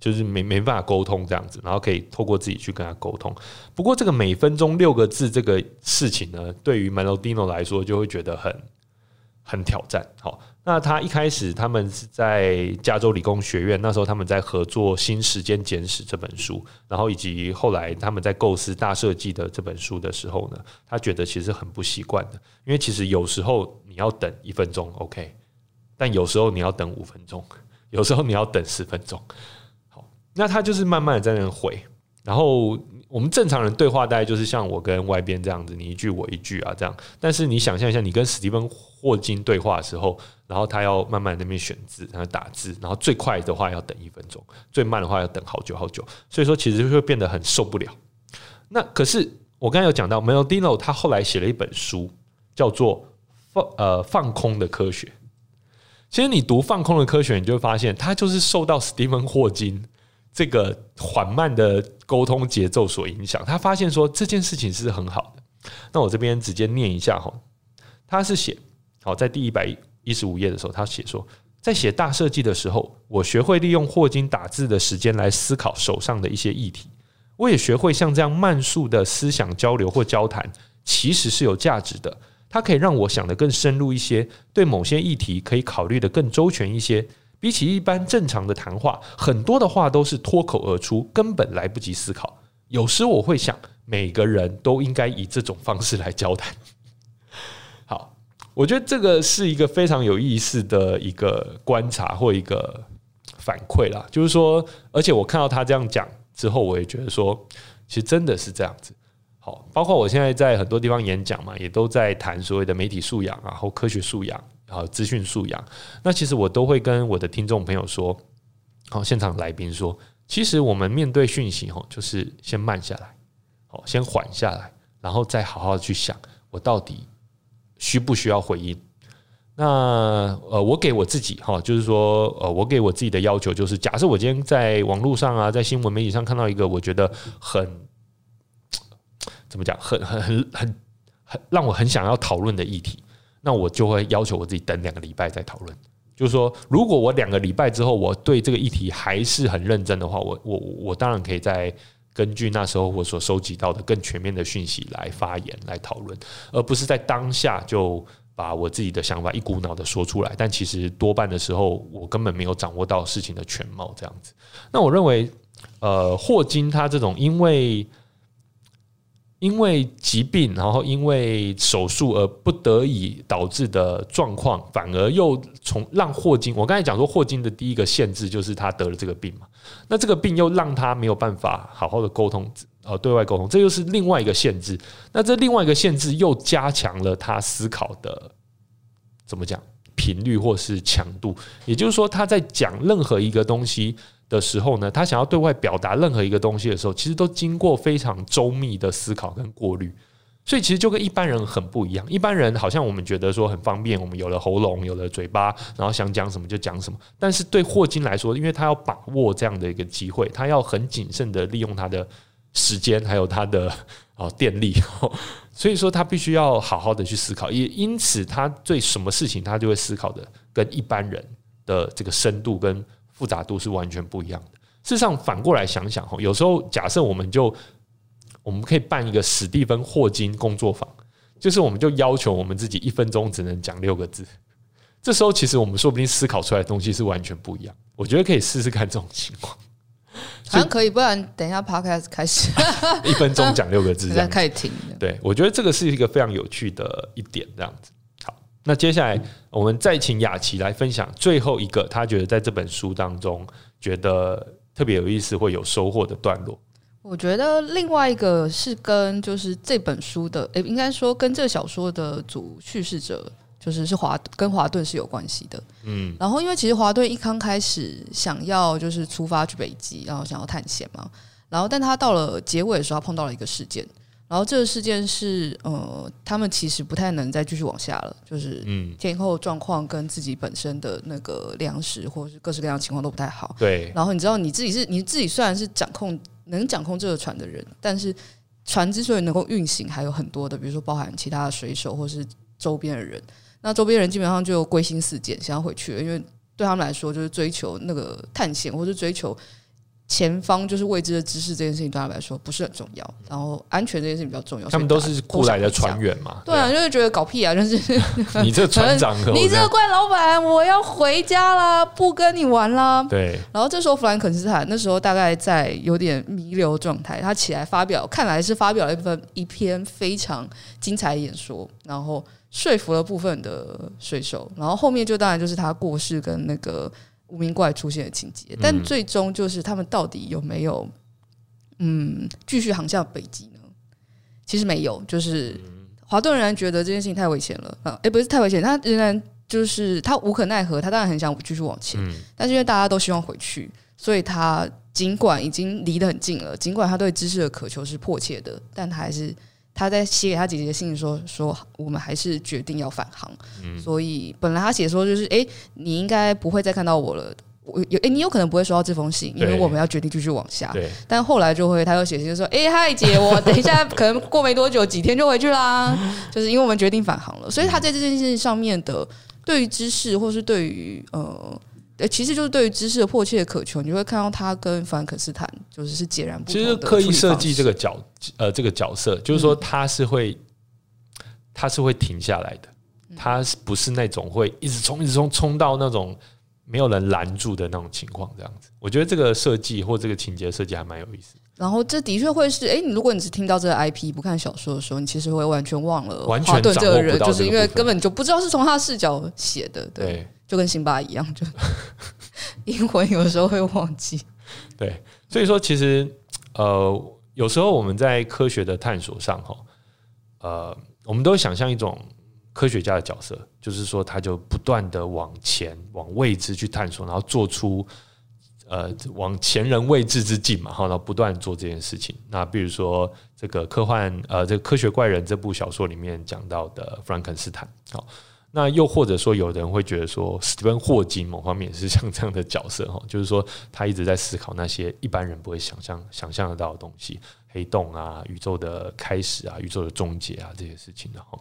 就是没没办法沟通这样子，然后可以透过自己去跟他沟通。不过这个每分钟六个字这个事情呢，对于 Melodino 来说就会觉得很很挑战。好，那他一开始他们是在加州理工学院，那时候他们在合作《新时间简史》这本书，然后以及后来他们在构思大设计的这本书的时候呢，他觉得其实很不习惯的，因为其实有时候你要等一分钟，OK，但有时候你要等五分钟。有时候你要等十分钟，好，那他就是慢慢的在那回，然后我们正常人对话大概就是像我跟外边这样子，你一句我一句啊这样。但是你想象一下，你跟史蒂芬霍金对话的时候，然后他要慢慢那边选字，然后打字，然后最快的话要等一分钟，最慢的话要等好久好久。所以说其实会变得很受不了。那可是我刚才有讲到，Melodino 他后来写了一本书，叫做放呃放空的科学。其实你读《放空的科学》，你就会发现他就是受到史蒂芬霍金这个缓慢的沟通节奏所影响。他发现说这件事情是很好的。那我这边直接念一下哈，他是写好在第一百一十五页的时候，他写说，在写大设计的时候，我学会利用霍金打字的时间来思考手上的一些议题。我也学会像这样慢速的思想交流或交谈，其实是有价值的。它可以让我想得更深入一些，对某些议题可以考虑得更周全一些。比起一般正常的谈话，很多的话都是脱口而出，根本来不及思考。有时我会想，每个人都应该以这种方式来交谈。好，我觉得这个是一个非常有意思的一个观察或一个反馈啦。就是说，而且我看到他这样讲之后，我也觉得说，其实真的是这样子。好，包括我现在在很多地方演讲嘛，也都在谈所谓的媒体素养啊，或科学素养，然后资讯素养。那其实我都会跟我的听众朋友说，好，现场来宾说，其实我们面对讯息，吼，就是先慢下来，好，先缓下来，然后再好好去想，我到底需不需要回应？那呃，我给我自己哈，就是说呃，我给我自己的要求就是，假设我今天在网络上啊，在新闻媒体上看到一个我觉得很怎么讲，很很很很很让我很想要讨论的议题，那我就会要求我自己等两个礼拜再讨论。就是说，如果我两个礼拜之后我对这个议题还是很认真的话，我我我当然可以再根据那时候我所收集到的更全面的讯息来发言来讨论，而不是在当下就。把我自己的想法一股脑的说出来，但其实多半的时候，我根本没有掌握到事情的全貌。这样子，那我认为，呃，霍金他这种因为因为疾病，然后因为手术而不得已导致的状况，反而又从让霍金，我刚才讲说，霍金的第一个限制就是他得了这个病嘛，那这个病又让他没有办法好好的沟通。呃，对外沟通，这又是另外一个限制。那这另外一个限制又加强了他思考的怎么讲频率或是强度。也就是说，他在讲任何一个东西的时候呢，他想要对外表达任何一个东西的时候，其实都经过非常周密的思考跟过滤。所以，其实就跟一般人很不一样。一般人好像我们觉得说很方便，我们有了喉咙，有了嘴巴，然后想讲什么就讲什么。但是对霍金来说，因为他要把握这样的一个机会，他要很谨慎的利用他的。时间还有他的哦电力，所以说他必须要好好的去思考，也因此他对什么事情他就会思考的跟一般人的这个深度跟复杂度是完全不一样的。事实上反过来想想哈，有时候假设我们就我们可以办一个史蒂芬霍金工作坊，就是我们就要求我们自己一分钟只能讲六个字，这时候其实我们说不定思考出来的东西是完全不一样。我觉得可以试试看这种情况。好像可以，不然等一下 podcast 开始，一分钟讲六个字，这样可以 停。对，我觉得这个是一个非常有趣的一点，这样子。好，那接下来我们再请雅琪来分享最后一个，他觉得在这本书当中觉得特别有意思或有收获的段落。我觉得另外一个是跟就是这本书的，诶，应该说跟这个小说的主叙事者。就是是华跟华顿是有关系的，嗯，然后因为其实华顿一刚开始想要就是出发去北极，然后想要探险嘛，然后但他到了结尾的时候，他碰到了一个事件，然后这个事件是呃，他们其实不太能再继续往下了，就是嗯，天后状况跟自己本身的那个粮食或者是各式各样的情况都不太好，对。然后你知道你自己是你自己虽然是掌控能掌控这个船的人，但是船之所以能够运行，还有很多的，比如说包含其他的水手或是周边的人。那周边人基本上就归心似箭，想要回去了，因为对他们来说，就是追求那个探险，或是追求前方就是未知的知识这件事情，对他们来说不是很重要。然后安全这件事情比较重要。他们都是雇来的船员嘛？对啊，就是觉得搞屁啊！就是 你这船长，你这个怪老板，我要回家啦，不跟你玩啦。对。然后这时候弗兰肯斯坦那时候大概在有点弥留状态，他起来发表，看来是发表了一份一篇非常精彩的演说，然后。说服了部分的水手，然后后面就当然就是他过世跟那个无名怪出现的情节，但最终就是他们到底有没有嗯继续航向北极呢？其实没有，就是华顿仍然觉得这件事情太危险了啊！诶，不是太危险，他仍然就是他无可奈何，他当然很想继续往前，但是因为大家都希望回去，所以他尽管已经离得很近了，尽管他对知识的渴求是迫切的，但他还是。他在写给他姐姐的信里说：“说我们还是决定要返航。嗯、所以本来他写说就是，哎、欸，你应该不会再看到我了。我有，哎、欸，你有可能不会收到这封信，因为我们要决定继续往下。但后来就会，他又写信说：，哎、欸，嗨姐，我等一下可能过没多久，几天就回去啦。就是因为我们决定返航了。所以他在这件事情上面的对于知识，或是对于呃。”诶，其实就是对于知识的迫切的渴求，你会看到他跟弗兰肯斯坦就是是截然不同的。其实刻意设计这个角呃这个角色，就是说他是会他是会停下来的，他不是那种会一直冲一直冲冲到那种没有人拦住的那种情况这样子。我觉得这个设计或这个情节设计还蛮有意思。然后这的确会是，哎，你如果你只听到这个 IP 不看小说的时候，你其实会完全忘了华顿这个人，就是因为根本就不知道是从他的视角写的，对。对就跟辛巴一样，就 英魂有时候会忘记。对，所以说其实呃，有时候我们在科学的探索上，哈，呃，我们都想象一种科学家的角色，就是说他就不断的往前往未知去探索，然后做出呃往前人未知之境嘛，然后不断做这件事情。那比如说这个科幻呃这个科学怪人这部小说里面讲到的弗兰肯斯坦，好。那又或者说，有人会觉得说，史蒂芬霍金某方面也是像这样的角色哈，就是说他一直在思考那些一般人不会想象、想象得到的东西，黑洞啊、宇宙的开始啊、宇宙的终结啊这些事情的哈。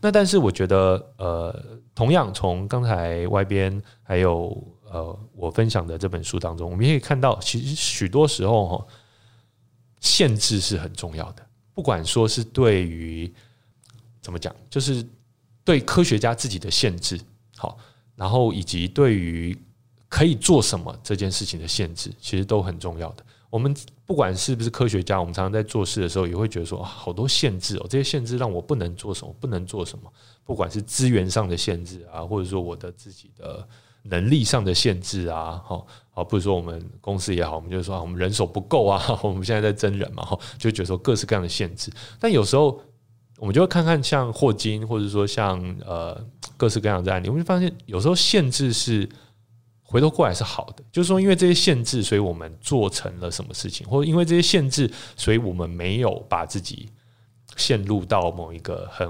那但是我觉得，呃，同样从刚才外边还有呃我分享的这本书当中，我们也可以看到，其实许多时候哈，限制是很重要的，不管说是对于怎么讲，就是。对科学家自己的限制，好，然后以及对于可以做什么这件事情的限制，其实都很重要的。我们不管是不是科学家，我们常常在做事的时候，也会觉得说，好多限制哦，这些限制让我不能做什么，不能做什么。不管是资源上的限制啊，或者说我的自己的能力上的限制啊，好，好，比如说我们公司也好，我们就是说我们人手不够啊，我们现在在增人嘛，哈，就觉得说各式各样的限制。但有时候。我们就会看看像霍金，或者说像呃各式各样的案例，我们就发现有时候限制是回头过来是好的，就是说因为这些限制，所以我们做成了什么事情，或者因为这些限制，所以我们没有把自己陷入到某一个很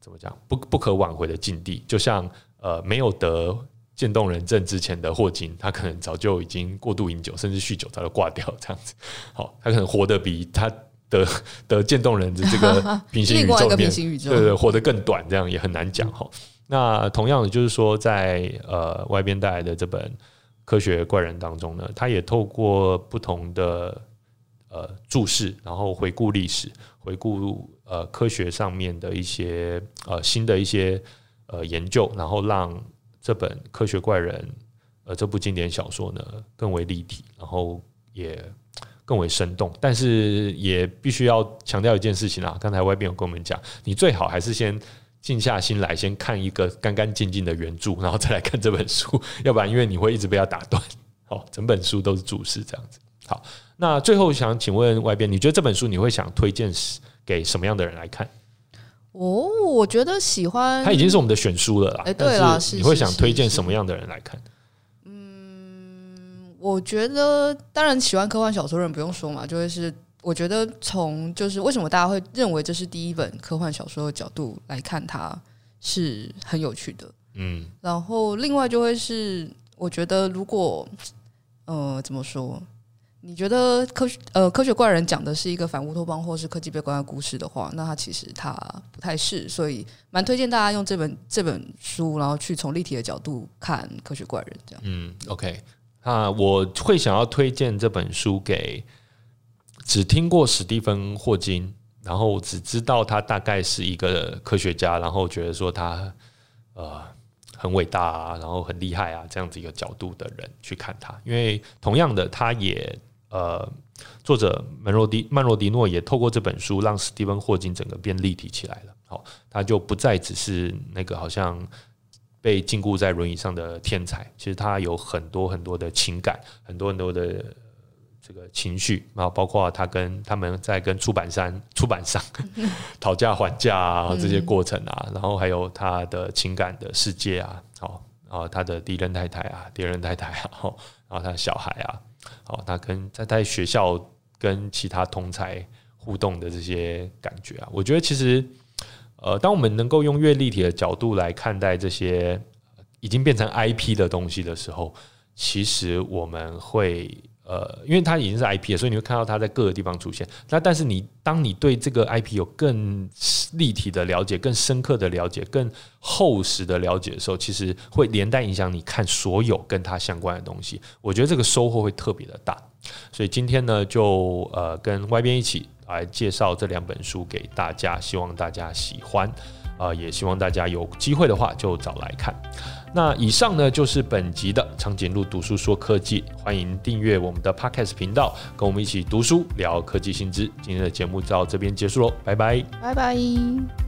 怎么讲不不可挽回的境地。就像呃没有得渐冻人症之前的霍金，他可能早就已经过度饮酒，甚至酗酒，早就挂掉这样子。好，他可能活得比他。得得 渐冻人的这个 平行宇宙里面，对对，活得更短，这样也很难讲哈。那同样的，就是说，在呃外边带来的这本《科学怪人》当中呢，他也透过不同的呃注释，然后回顾历史，回顾呃科学上面的一些呃新的一些呃研究，然后让这本《科学怪人》呃这部经典小说呢更为立体，然后也。更为生动，但是也必须要强调一件事情啊！刚才外边有跟我们讲，你最好还是先静下心来，先看一个干干净净的原著，然后再来看这本书，要不然因为你会一直被它打断。好，整本书都是注释这样子。好，那最后想请问外边，你觉得这本书你会想推荐给什么样的人来看？哦，我觉得喜欢，它已经是我们的选书了啦。哎，对了，你会想推荐什么样的人来看？我觉得，当然喜欢科幻小说的人不用说嘛，就会是我觉得从就是为什么大家会认为这是第一本科幻小说的角度来看，它是很有趣的。嗯，然后另外就会是我觉得，如果呃怎么说，你觉得科学呃科学怪人讲的是一个反乌托邦或是科技悲观的故事的话，那它其实它不太是，所以蛮推荐大家用这本这本书，然后去从立体的角度看科学怪人这样。嗯，OK。那，我会想要推荐这本书给只听过史蒂芬霍金，然后只知道他大概是一个科学家，然后觉得说他呃很伟大啊，然后很厉害啊这样子一个角度的人去看他，因为同样的，他也呃作者门罗迪曼罗迪诺也透过这本书让史蒂芬霍金整个变立体起来了，好，他就不再只是那个好像。被禁锢在轮椅上的天才，其实他有很多很多的情感，很多很多的这个情绪，然后包括他跟他们在跟出版商 出版商 讨价还价啊这些过程啊，然后还有他的情感的世界啊，好，然后他的第一任太太啊，第二任太太啊，然后他的小孩啊，好，他跟在在学校跟其他同才互动的这些感觉啊，我觉得其实。呃，当我们能够用越立体的角度来看待这些已经变成 IP 的东西的时候，其实我们会呃，因为它已经是 IP 了，所以你会看到它在各个地方出现。那但是你当你对这个 IP 有更立体的了解、更深刻的了解、更厚实的了解的时候，其实会连带影响你看所有跟它相关的东西。我觉得这个收获会特别的大。所以今天呢，就呃跟外边一起。来介绍这两本书给大家，希望大家喜欢，啊、呃，也希望大家有机会的话就找来看。那以上呢就是本集的长颈鹿读书说科技，欢迎订阅我们的 Podcast 频道，跟我们一起读书聊科技新知。今天的节目到这边结束喽，拜拜，拜拜。